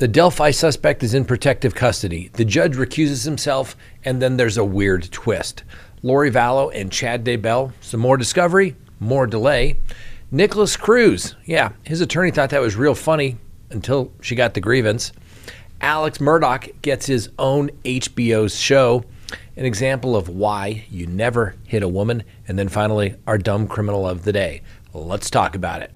The Delphi suspect is in protective custody. The judge recuses himself, and then there's a weird twist. Lori Vallow and Chad Daybell, some more discovery, more delay. Nikolas Cruz, yeah, his attorney thought that was real funny until she got the grievance. Alex Murdaugh gets his own HBO show, an example of why you never hit a woman. And then finally, our dumb criminal of the day. Let's talk about it.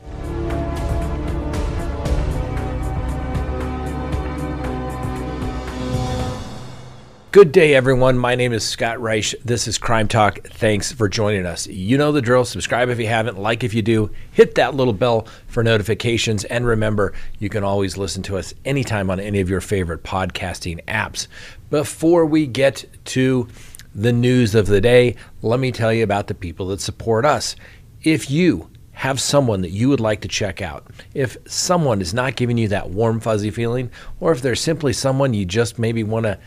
Good day, everyone. My name is Scott Reisch. This is Crime Talk. Thanks for joining us. You know the drill. Subscribe if you haven't, like if you do, hit that little bell for notifications. And remember, you can always listen to us anytime on any of your favorite podcasting apps. Before we get to the news of the day, let me tell you about the people that support us. If you have someone that you would like to check out. If someone is not giving you that warm, fuzzy feeling, or if there's simply someone you just maybe want to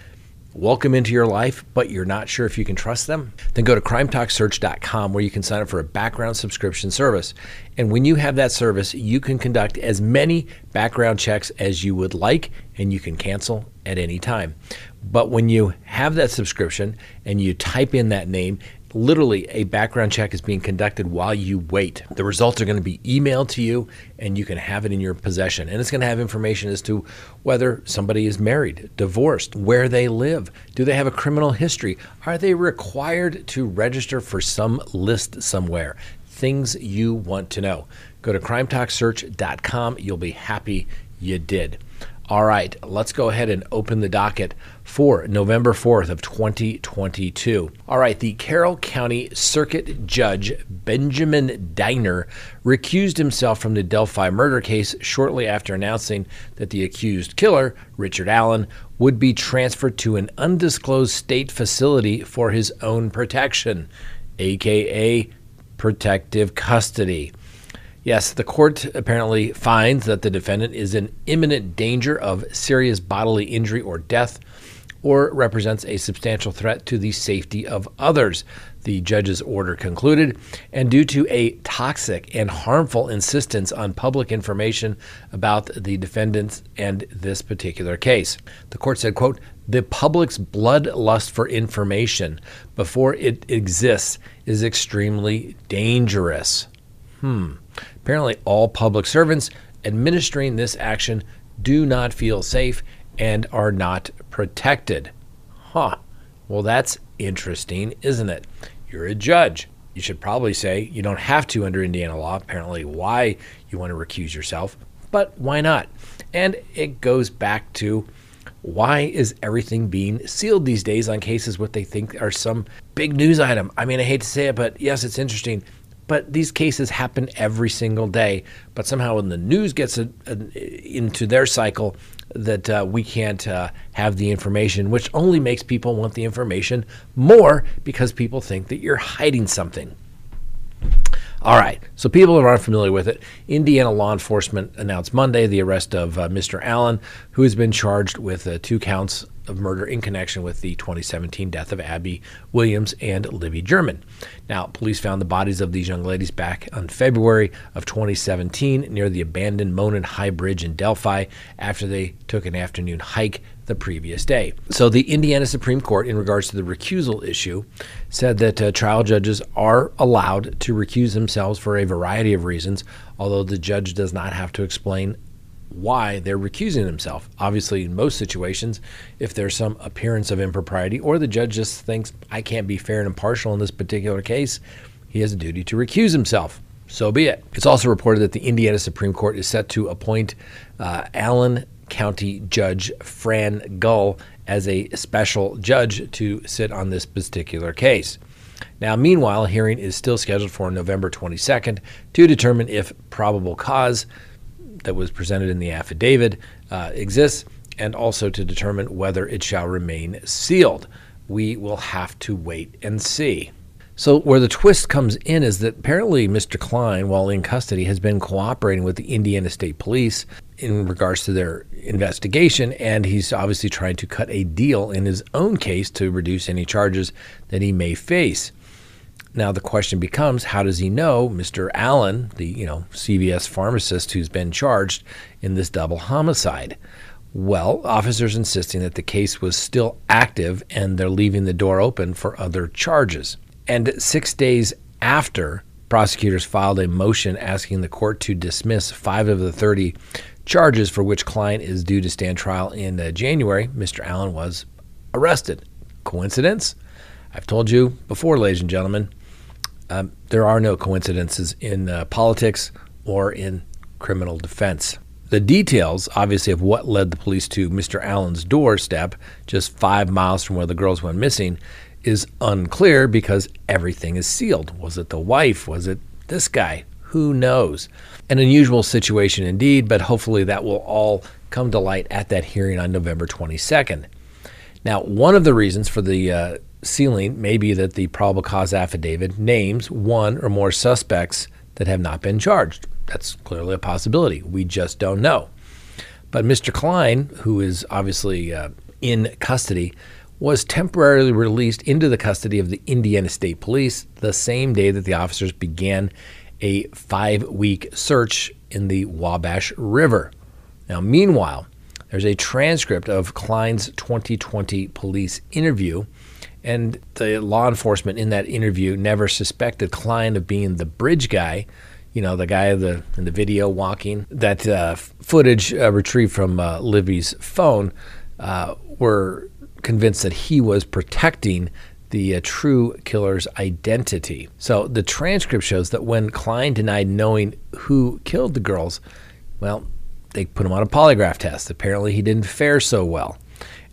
welcome into your life, but you're not sure if you can trust them, then go to crimetalksearch.com where you can sign up for a background subscription service. And when you have that service, you can conduct as many background checks as you would like, and you can cancel at any time. But when you have that subscription and you type in that name, literally a background check is being conducted while you wait. The results are going to be emailed to you and you can have it in your possession. And it's going to have information as to whether somebody is married, divorced, where they live, do they have a criminal history, are they required to register for some list somewhere? Things you want to know. Go to crimetalksearch.com. You'll be happy you did. All right, let's go ahead and open the docket for November 4th of 2022. All right, the Carroll County Circuit Judge Benjamin Diener recused himself from the Delphi murder case shortly after announcing that the accused killer, Richard Allen, would be transferred to an undisclosed state facility for his own protection, aka protective custody. Yes, the court apparently finds that the defendant is in imminent danger of serious bodily injury or death or represents a substantial threat to the safety of others, the judge's order concluded. And due to a toxic and harmful insistence on public information about the defendants and this particular case, the court said, quote, the public's bloodlust for information before it exists is extremely dangerous. Hmm. Apparently, all public servants administering this action do not feel safe and are not protected. Huh. Well, that's interesting, isn't it? You're a judge. You should probably say you don't have to under Indiana law, apparently, why you want to recuse yourself, but why not? And it goes back to why is everything being sealed these days on cases what they think are some big news item? I mean, I hate to say it, but yes, it's interesting. But these cases happen every single day. But somehow, when the news gets a, a, into their cycle, that uh, we can't uh, have the information, which only makes people want the information more because people think that you're hiding something. All right, so people who aren't familiar with it, Indiana law enforcement announced Monday the arrest of uh, Mr. Allen, who has been charged with uh, two counts of murder in connection with the 2017 death of Abby Williams and Libby German. Now, police found the bodies of these young ladies back on February of 2017 near the abandoned Monon High Bridge in Delphi after they took an afternoon hike the previous day. So, the Indiana Supreme Court, in regards to the recusal issue, said that uh, trial judges are allowed to recuse themselves for a variety of reasons, although the judge does not have to explain why they're recusing themselves. Obviously, in most situations, if there's some appearance of impropriety or the judge just thinks, I can't be fair and impartial in this particular case, he has a duty to recuse himself. So be it. It's also reported that the Indiana Supreme Court is set to appoint uh, Allen County Judge Fran Gull as a special judge to sit on this particular case. Now, meanwhile, a hearing is still scheduled for November 22nd to determine if probable cause that was presented in the affidavit uh, exists, and also to determine whether it shall remain sealed. We will have to wait and see. So, where the twist comes in is that apparently Mr. Kline, while in custody, has been cooperating with the Indiana State Police in regards to their investigation, and he's obviously trying to cut a deal in his own case to reduce any charges that he may face. Now the question becomes, how does he know Mr. Allen, the you know CVS pharmacist who's been charged in this double homicide? Well, officers insisting that the case was still active and they're leaving the door open for other charges. And six days after, prosecutors filed a motion asking the court to dismiss five of the 30 charges for which Kline is due to stand trial in uh, January. Mr. Allen was arrested. Coincidence? I've told you before, ladies and gentlemen, um, there are no coincidences in uh, politics or in criminal defense. The details, obviously, of what led the police to Mr. Allen's doorstep, just five miles from where the girls went missing, is unclear because everything is sealed. Was it the wife? Was it this guy? Who knows? An unusual situation indeed, but hopefully that will all come to light at that hearing on November 22nd. Now, one of the reasons for the uh, sealing may be that the probable cause affidavit names one or more suspects that have not been charged. That's clearly a possibility. We just don't know. But Mr. Kline, who is obviously uh, in custody, was temporarily released into the custody of the Indiana State Police the same day that the officers began a five week search in the Wabash River. Now, meanwhile, there's a transcript of Kline's 2020 police interview, and the law enforcement in that interview never suspected Kline of being the bridge guy you know, the guy the, in the video walking. That uh, footage uh, retrieved from uh, Libby's phone uh, were convinced that he was protecting the uh, true killer's identity. So the transcript shows that when Kline denied knowing who killed the girls, well, they put him on a polygraph test. Apparently, he didn't fare so well.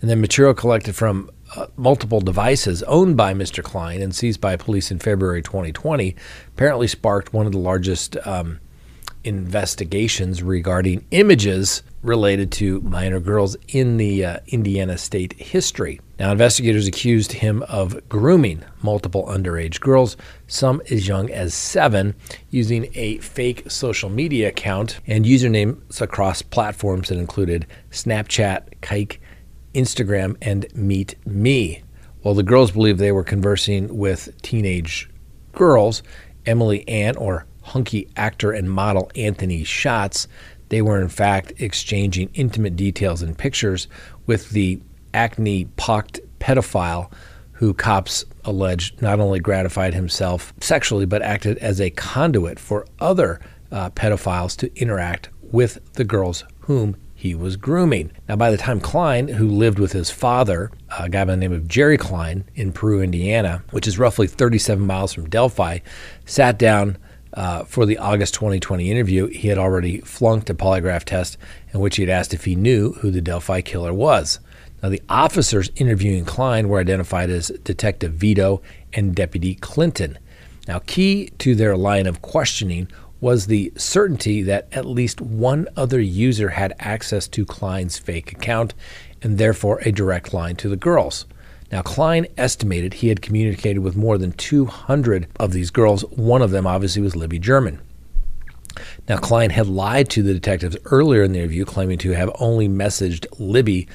And then material collected from multiple devices owned by Mr. Kline and seized by police in February 2020 apparently sparked one of the largest um, investigations regarding images related to minor girls in the uh, Indiana state history. Now, investigators accused him of grooming multiple underage girls, some as young as seven, using a fake social media account and usernames across platforms that included Snapchat, Kik, Instagram, and Meet Me. While the girls believed they were conversing with teenage girls, Emily Ann, or hunky actor and model Anthony Shots, they were in fact exchanging intimate details and pictures with the acne pocked pedophile who cops alleged not only gratified himself sexually but acted as a conduit for other uh, pedophiles to interact with the girls whom he was grooming. Now, by the time Kline, who lived with his father, a guy by the name of Jerry Kline in Peru, Indiana, which is roughly 37 miles from Delphi, sat down uh, for the August 2020 interview, he had already flunked a polygraph test in which he had asked if he knew who the Delphi killer was. Now, the officers interviewing Kline were identified as Detective Vito and Deputy Clinton. Now, key to their line of questioning was the certainty that at least one other user had access to Kline's fake account and therefore a direct line to the girls. Now, Kline estimated he had communicated with more than 200 of these girls. One of them, obviously, was Libby German. Now, Kline had lied to the detectives earlier in the interview, claiming to have only messaged Libby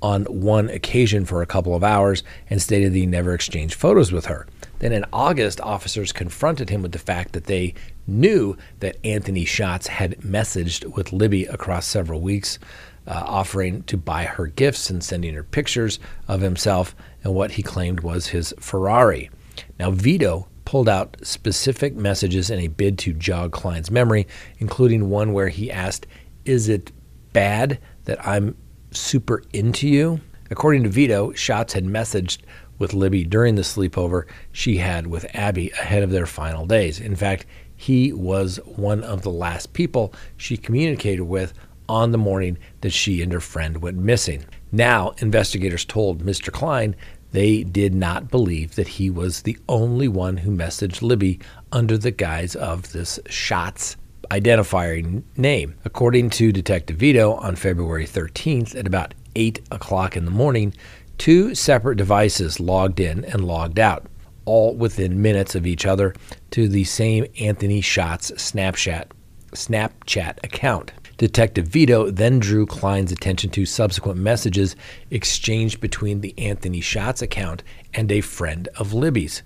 on one occasion for a couple of hours and stated that he never exchanged photos with her. Then in August, officers confronted him with the fact that they knew that Anthony Shots had messaged with Libby across several weeks, uh, offering to buy her gifts and sending her pictures of himself and what he claimed was his Ferrari. Now, Vito pulled out specific messages in a bid to jog Kline's memory, including one where he asked, Is it bad that I'm super into you? According to Vito, Shots had messaged with Libby during the sleepover she had with Abby ahead of their final days. In fact, he was one of the last people she communicated with on the morning that she and her friend went missing. Now, investigators told Mr. Kline they did not believe that he was the only one who messaged Libby under the guise of this shots identifying name. According to Detective Vito, on February 13th at about 8 o'clock in the morning, two separate devices logged in and logged out all within minutes of each other to the same Anthony Shots Snapchat Snapchat account. Detective Vito then drew Kline's attention to subsequent messages exchanged between the Anthony Shots account and a friend of Libby's.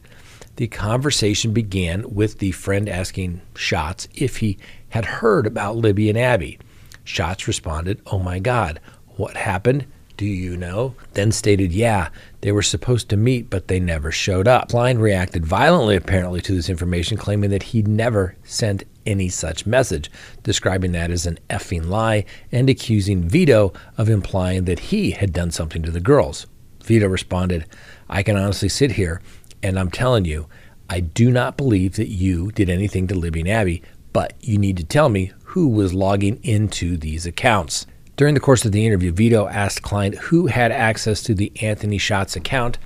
The conversation began with the friend asking Shots if he had heard about Libby and Abby. Shots responded, Oh my God, What happened? Do you know? Then stated, yeah, they were supposed to meet, but they never showed up. Kline reacted violently, apparently, to this information, claiming that he'd never sent any such message, describing that as an effing lie and accusing Vito of implying that he had done something to the girls. Vito responded, I can honestly sit here and I'm telling you, I do not believe that you did anything to Libby and Abby, but you need to tell me who was logging into these accounts. During the course of the interview, Vito asked Kline who had access to the Anthony Shots account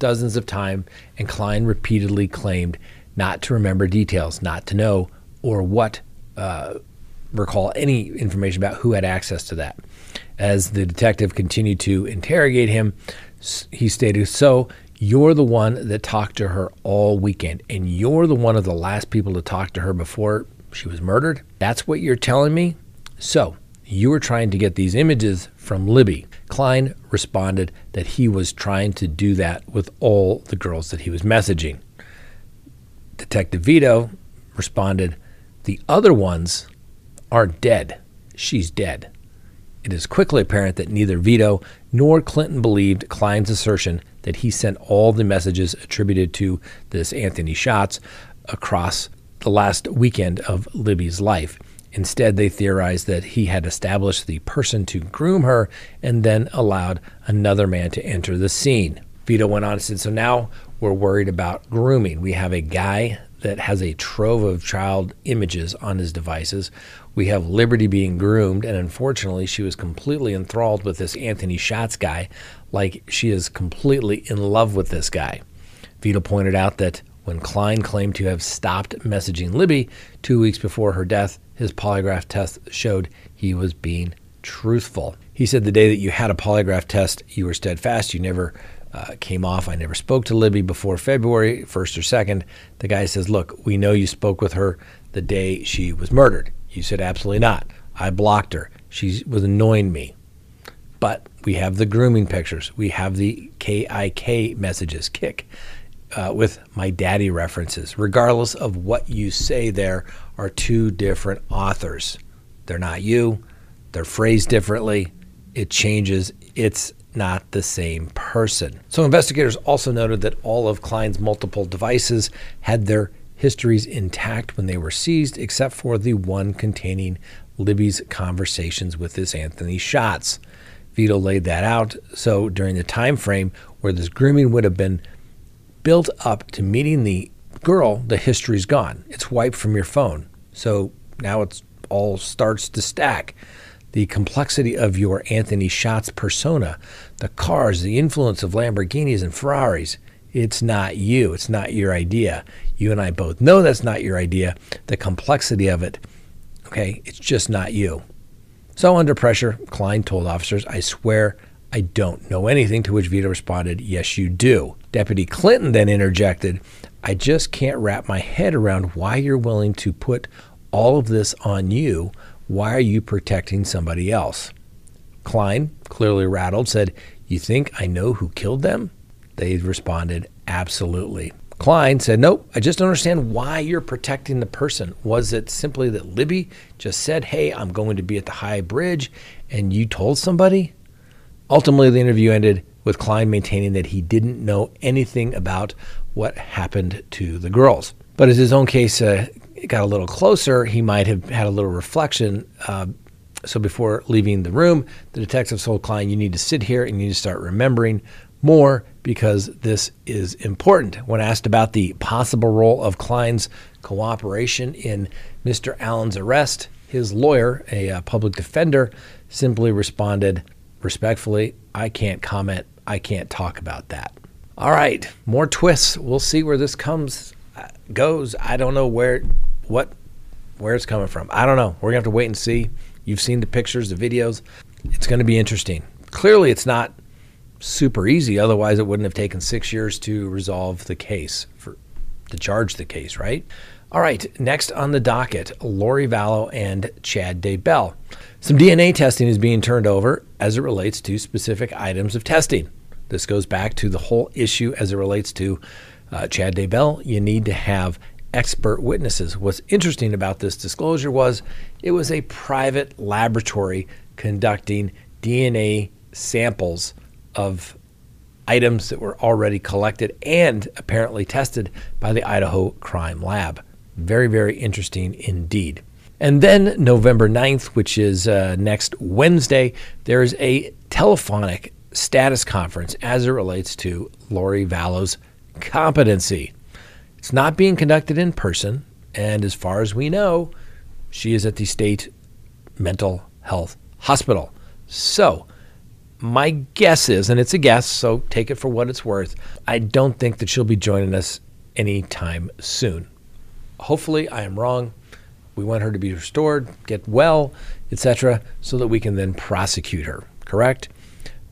dozens of times, and Kline repeatedly claimed not to remember details, not to know, or what uh, recall any information about who had access to that. As the detective continued to interrogate him, he stated, So you're the one that talked to her all weekend, and you're the one of the last people to talk to her before she was murdered? That's what you're telling me? So you were trying to get these images from Libby. Kline responded that he was trying to do that with all the girls that he was messaging. Detective Vito responded, The other ones are dead. She's dead. It is quickly apparent that neither Vito nor Clinton believed Kline's assertion that he sent all the messages attributed to this Anthony Shots across the last weekend of Libby's life. Instead, they theorized that he had established the person to groom her and then allowed another man to enter the scene. Vito went on and said, So now we're worried about grooming. We have a guy that has a trove of child images on his devices. We have Liberty being groomed, and unfortunately, she was completely enthralled with this Anthony Shots guy, like she is completely in love with this guy. Vito pointed out that when Kline claimed to have stopped messaging Libby two weeks before her death, his polygraph test showed he was being truthful. He said the day that you had a polygraph test, you were steadfast. You never uh, came off. I never spoke to Libby before February 1st or 2nd. The guy says, Look, we know you spoke with her the day she was murdered. You said, Absolutely not. I blocked her. She was annoying me. But we have the grooming pictures. We have the KIK messages, kick uh, with my daddy references. Regardless of what you say, there are two different authors. They're not you, they're phrased differently. It changes. It's not the same person. So, investigators also noted that all of Kline's multiple devices had their histories intact when they were seized, except for the one containing Libby's conversations with this Anthony Shots. Vito laid that out. So, during the time frame where this grooming would have been built up to meeting the girl, the history's gone. It's wiped from your phone. So now it's all starts to stack. The complexity of your Anthony Shots persona, the cars, the influence of Lamborghinis and Ferraris. It's not you. It's not your idea. You and I both know that's not your idea. The complexity of it, okay, it's just not you. So, under pressure, Kline told officers, I swear I don't know anything, to which Vito responded, Yes, you do. Deputy Clinton then interjected, I just can't wrap my head around why you're willing to put all of this on you. Why are you protecting somebody else? Kline, clearly rattled, said, You think I know who killed them? They responded, Absolutely. Kline said, Nope, I just don't understand why you're protecting the person. Was it simply that Libby just said, Hey, I'm going to be at the high bridge, and you told somebody? Ultimately, the interview ended with Kline maintaining that he didn't know anything about what happened to the girls. But as his own case uh, got a little closer, he might have had a little reflection. Uh, so before leaving the room, the detective told Kline, You need to sit here and you need to start remembering more because this is important. When asked about the possible role of Kline's cooperation in Mr. Allen's arrest, his lawyer, a uh, public defender, simply responded, respectfully, I can't comment. I can't talk about that. All right, more twists. We'll see where this comes uh, goes. I don't know where what where it's coming from. I don't know. We're going to have to wait and see. You've seen the pictures, the videos. It's going to be interesting. Clearly, it's not super easy. Otherwise, it wouldn't have taken six years to resolve the case, for to charge the case, right? All right, next on the docket, Lori Vallow and Chad Daybell. Some DNA testing is being turned over as it relates to specific items of testing. This goes back to the whole issue as it relates to uh, Chad Daybell. You need to have expert witnesses. What's interesting about this disclosure was it was a private laboratory conducting DNA samples of items that were already collected and apparently tested by the Idaho Crime Lab. Very, very interesting indeed. And then November 9th, which is uh, next Wednesday, there's a telephonic status conference as it relates to Lori Vallow's competency. It's not being conducted in person, and as far as we know, she is at the state mental health hospital. So, my guess is, and it's a guess, so take it for what it's worth, I don't think that she'll be joining us anytime soon. Hopefully, I am wrong. We want her to be restored, get well, etc., so that we can then prosecute her, correct?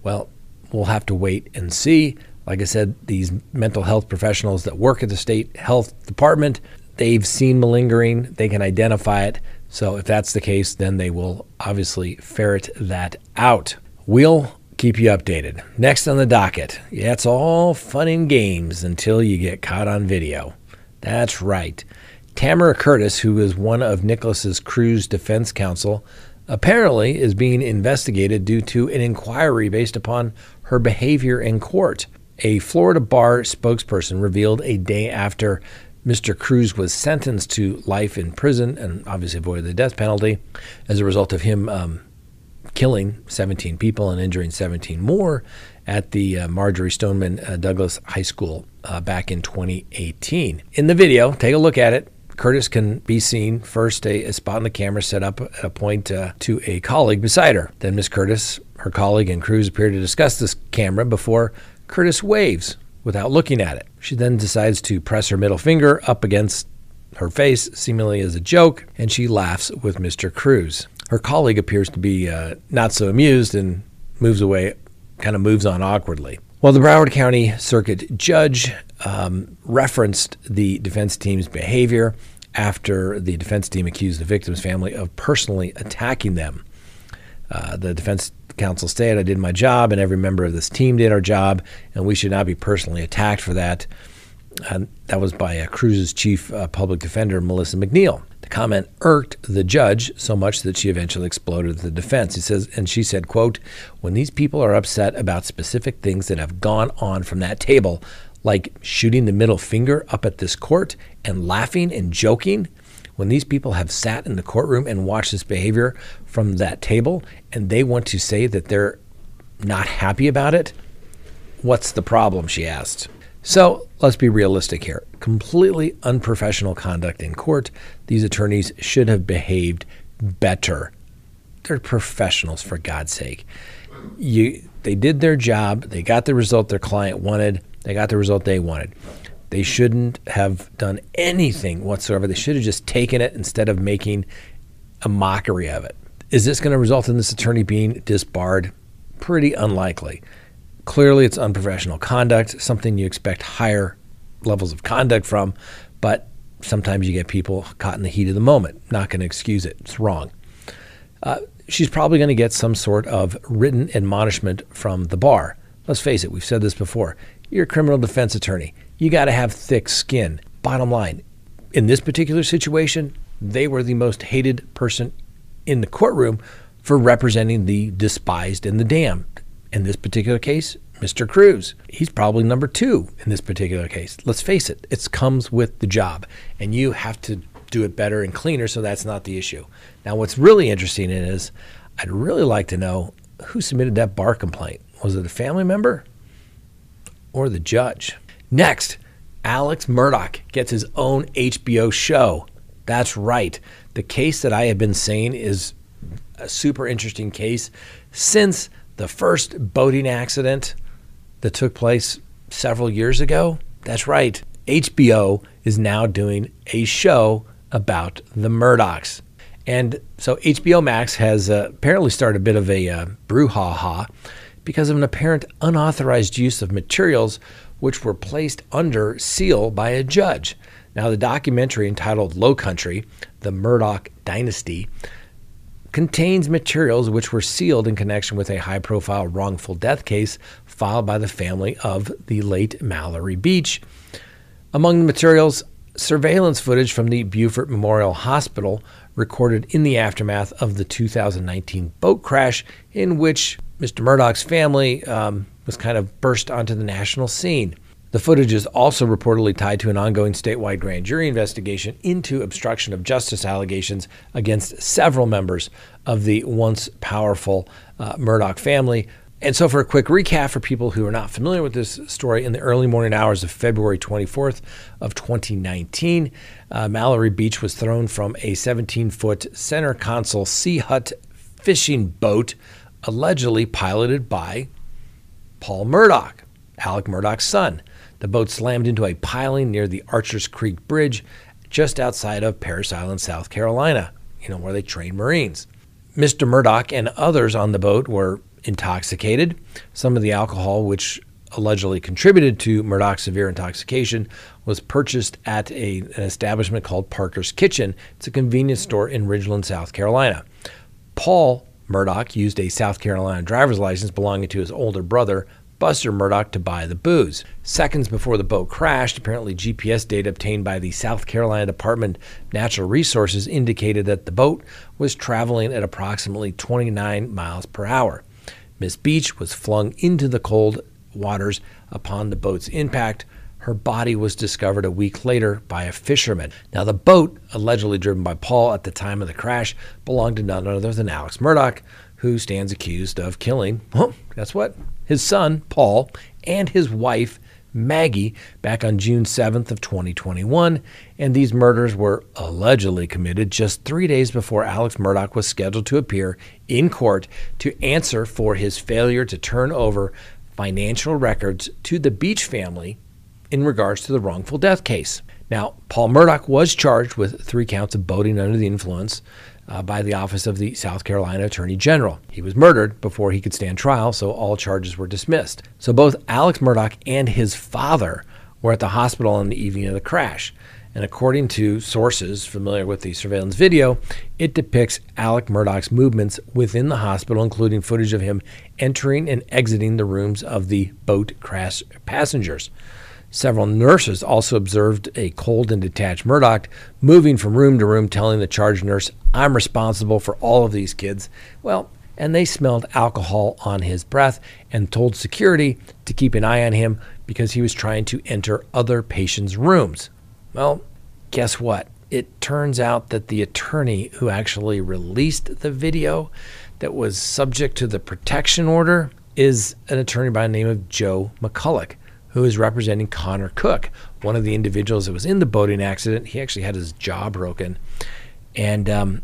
Well, we'll have to wait and see. Like I said, these mental health professionals that work at the state health department, they've seen malingering, they can identify it. So if that's the case, then they will obviously ferret that out. We'll keep you updated. Next on the docket, yeah, it's all fun and games until you get caught on video. That's right. Tamara Curtis, who is one of Nikolas's Cruz defense counsel, apparently is being investigated due to an inquiry based upon her behavior in court. A Florida bar spokesperson revealed a day after Mr. Cruz was sentenced to life in prison and obviously avoided the death penalty as a result of him um, killing 17 people and injuring 17 more at the uh, Marjory Stoneman uh, Douglas High School uh, back in 2018. In the video, take a look at it. Curtis can be seen first a, a spot on the camera set up at a point uh, to a colleague beside her. Then Miss Curtis, her colleague, and Cruz appear to discuss this camera before Curtis waves without looking at it. She then decides to press her middle finger up against her face, seemingly as a joke, and she laughs with Mr. Cruz. Her colleague appears to be uh, not so amused and moves away, kind of moves on awkwardly. Well, the Broward County Circuit Judge um, referenced the defense team's behavior after the defense team accused the victim's family of personally attacking them. Uh, the defense counsel stated, I did my job, and every member of this team did our job, and we should not be personally attacked for that. That was by uh, Cruz's chief uh, public defender, Melissa McNeill. The comment irked the judge so much that she eventually exploded the defense. He says, and she said, quote, when these people are upset about specific things that have gone on from that table, like shooting the middle finger up at this court and laughing and joking, when these people have sat in the courtroom and watched this behavior from that table and they want to say that they're not happy about it, what's the problem? She asked. So let's be realistic here. Completely unprofessional conduct in court. These attorneys should have behaved better. They're professionals, for God's sake. You, they did their job. They got the result their client wanted. They got the result they wanted. They shouldn't have done anything whatsoever. They should have just taken it instead of making a mockery of it. Is this going to result in this attorney being disbarred? Pretty unlikely. Clearly, it's unprofessional conduct, something you expect higher levels of conduct from, but sometimes you get people caught in the heat of the moment. Not going to excuse it. It's wrong. Uh, she's probably going to get some sort of written admonishment from the bar. Let's face it, we've said this before. You're a criminal defense attorney. You got to have thick skin. Bottom line, in this particular situation, they were the most hated person in the courtroom for representing the despised and the damned in this particular case, Mr. Cruz. He's probably number two in this particular case. Let's face it, it comes with the job, and you have to do it better and cleaner, so that's not the issue. Now, what's really interesting is I'd really like to know who submitted that bar complaint. Was it a family member or the judge? Next, Alex Murdaugh gets his own HBO show. That's right. The case that I have been saying is a super interesting case since the first boating accident that took place several years ago. That's right. HBO is now doing a show about the Murdaughs. And so HBO Max has uh, apparently started a bit of a uh, brouhaha because of an apparent unauthorized use of materials which were placed under seal by a judge. Now, the documentary entitled Low Country, The Murdaugh Dynasty, contains materials which were sealed in connection with a high profile wrongful death case filed by the family of the late Mallory Beach. Among the materials, surveillance footage from the Beaufort Memorial Hospital recorded in the aftermath of the 2019 boat crash, in which Mr. Murdaugh's family um, was kind of burst onto the national scene. The footage is also reportedly tied to an ongoing statewide grand jury investigation into obstruction of justice allegations against several members of the once powerful uh, Murdaugh family. And so, for a quick recap for people who are not familiar with this story, in the early morning hours of February 24th of 2019, uh, Mallory Beach was thrown from a 17-foot center console Sea Hunt fishing boat, allegedly piloted by Paul Murdaugh, Alex Murdaugh's son. The boat slammed into a piling near the Archers Creek Bridge just outside of Parris Island, South Carolina, you know, where they train Marines. Mr. Murdaugh and others on the boat were intoxicated. Some of the alcohol, which allegedly contributed to Murdaugh's severe intoxication, was purchased at a, an establishment called Parker's Kitchen. It's a convenience store in Ridgeland, South Carolina. Paul Murdaugh used a South Carolina driver's license belonging to his older brother, Buster Murdaugh to buy the booze. Seconds before the boat crashed, apparently GPS data obtained by the South Carolina Department of Natural Resources indicated that the boat was traveling at approximately 29 miles per hour. Miss Beach was flung into the cold waters upon the boat's impact. Her body was discovered a week later by a fisherman. Now, the boat, allegedly driven by Paul at the time of the crash, belonged to none other than Alex Murdaugh, who stands accused of killing, well, guess what? His son, Paul, and his wife, Maggie, back on June 7th of 2021, and these murders were allegedly committed just three days before Alex Murdaugh was scheduled to appear in court to answer for his failure to turn over financial records to the Beach family in regards to the wrongful death case. Now, Paul Murdaugh was charged with three counts of boating under the influence, uh, by the office of the South Carolina Attorney General. He was murdered before he could stand trial, so all charges were dismissed. So both Alex Murdaugh and his father were at the hospital on the evening of the crash. And according to sources familiar with the surveillance video, it depicts Alex Murdaugh's movements within the hospital, including footage of him entering and exiting the rooms of the boat crash passengers. Several nurses also observed a cold and detached Murdaugh moving from room to room, telling the charge nurse, I'm responsible for all of these kids. Well, and they smelled alcohol on his breath and told security to keep an eye on him because he was trying to enter other patients' rooms. Well, guess what? It turns out that the attorney who actually released the video that was subject to the protection order is an attorney by the name of Joe McCulloch who is representing Connor Cook, one of the individuals that was in the boating accident. He actually had his jaw broken. And um,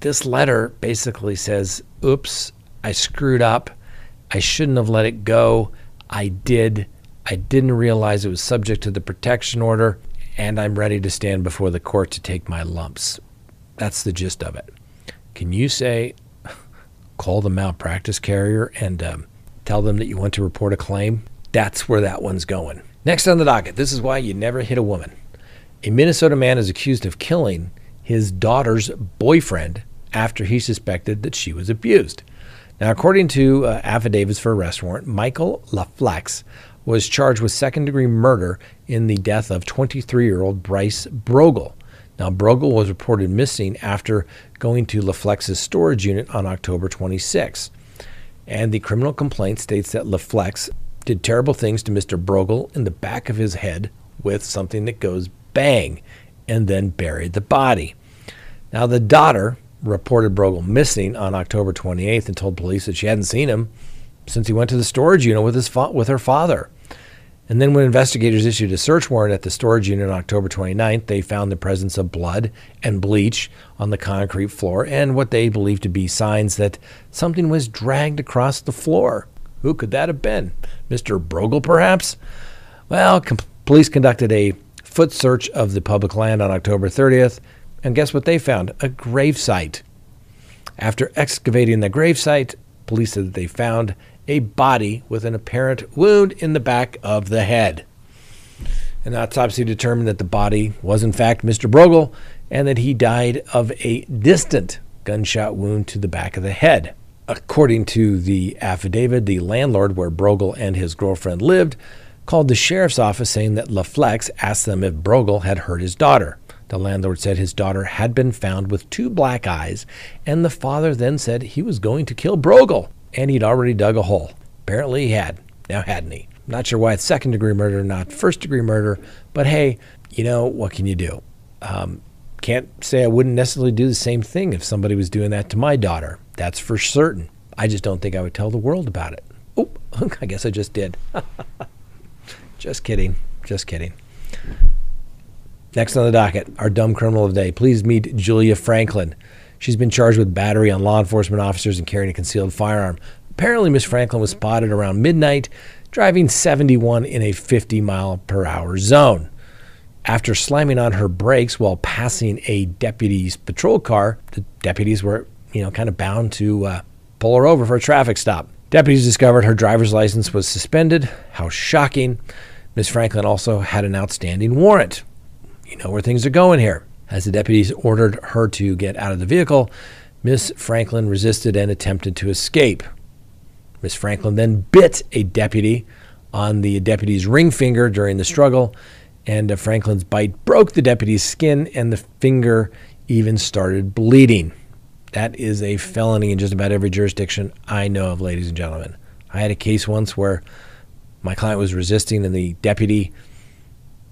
this letter basically says, Oops, I screwed up. I shouldn't have let it go. I did. I didn't realize it was subject to the protection order, and I'm ready to stand before the court to take my lumps. That's the gist of it. Can you say, call the malpractice carrier and um, tell them that you want to report a claim? That's where that one's going. Next on the docket, this is why you never hit a woman. A Minnesota man is accused of killing his daughter's boyfriend after he suspected that she was abused. Now, according to uh, affidavits for arrest warrant, Michael LaFlex was charged with second degree murder in the death of 23 year old Bryce Brogel. Now, Brogel was reported missing after going to LaFlex's storage unit on October 26. And the criminal complaint states that LaFlex did terrible things to Mr. Brogel in the back of his head with something that goes bang and then buried the body. Now, the daughter reported Brogel missing on October 28th and told police that she hadn't seen him since he went to the storage unit with, his fa- with her father. And then, when investigators issued a search warrant at the storage unit on October 29th, they found the presence of blood and bleach on the concrete floor and what they believed to be signs that something was dragged across the floor. Who could that have been? Mr. Brogel, perhaps? Well, com- police conducted a foot search of the public land on October 30th, and guess what they found? A gravesite. After excavating the gravesite, police said that they found a body with an apparent wound in the back of the head. An autopsy determined that the body was, in fact, Mr. Brogel and that he died of a distant gunshot wound to the back of the head. According to the affidavit, the landlord where Brogel and his girlfriend lived called the sheriff's office saying that LaFlex asked them if Brogel had hurt his daughter. The landlord said his daughter had been found with two black eyes, and the father then said he was going to kill Brogel, and he'd already dug a hole. Apparently he had. Now, hadn't he? Not sure why it's second degree murder, not first degree murder, but hey, you know, what can you do? Um, can't say I wouldn't necessarily do the same thing if somebody was doing that to my daughter. That's for certain. I just don't think I would tell the world about it. Oh, I guess I just did. just kidding. Just kidding. Next on the docket, our dumb criminal of the day. Please meet Julia Franklin. She's been charged with battery on law enforcement officers and carrying a concealed firearm. Apparently, Miss Franklin was spotted around midnight driving 71 in a 50 mile per hour zone. After slamming on her brakes while passing a deputy's patrol car, the deputies were, you know, kind of bound to uh, pull her over for a traffic stop. Deputies discovered her driver's license was suspended. How shocking. Miss Franklin also had an outstanding warrant you know where things are going here. As the deputies ordered her to get out of the vehicle, Miss Franklin resisted and attempted to escape. Miss Franklin then bit a deputy on the deputy's ring finger during the struggle, and Franklin's bite broke the deputy's skin, and the finger even started bleeding. That is a felony in just about every jurisdiction I know of, ladies and gentlemen. I had a case once where my client was resisting, and the deputy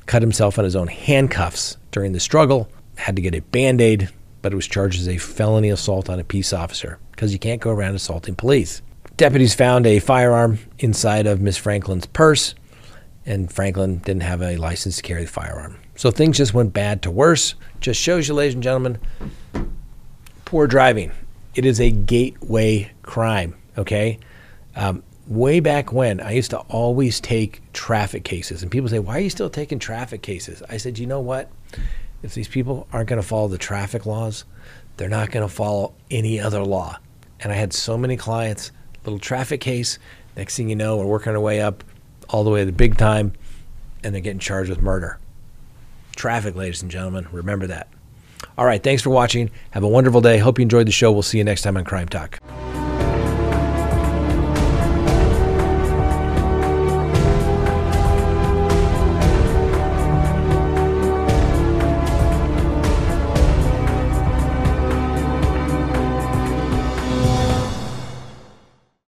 cut himself on his own handcuffs during the struggle, had to get a band aid, but it was charged as a felony assault on a peace officer because you can't go around assaulting police. Deputies found a firearm inside of Miss Franklin's purse, and Franklin didn't have a license to carry the firearm. So things just went bad to worse. Just shows you, ladies and gentlemen, poor driving. It is a gateway crime, okay? Um, way back when, I used to always take traffic cases. And people say, Why are you still taking traffic cases? I said, You know what? If these people aren't going to follow the traffic laws, they're not going to follow any other law. And I had so many clients, little traffic case. Next thing you know, we're working our way up all the way to the big time, and they're getting charged with murder. Traffic, ladies and gentlemen, remember that. All right, thanks for watching. Have a wonderful day. Hope you enjoyed the show. We'll see you next time on Crime Talk.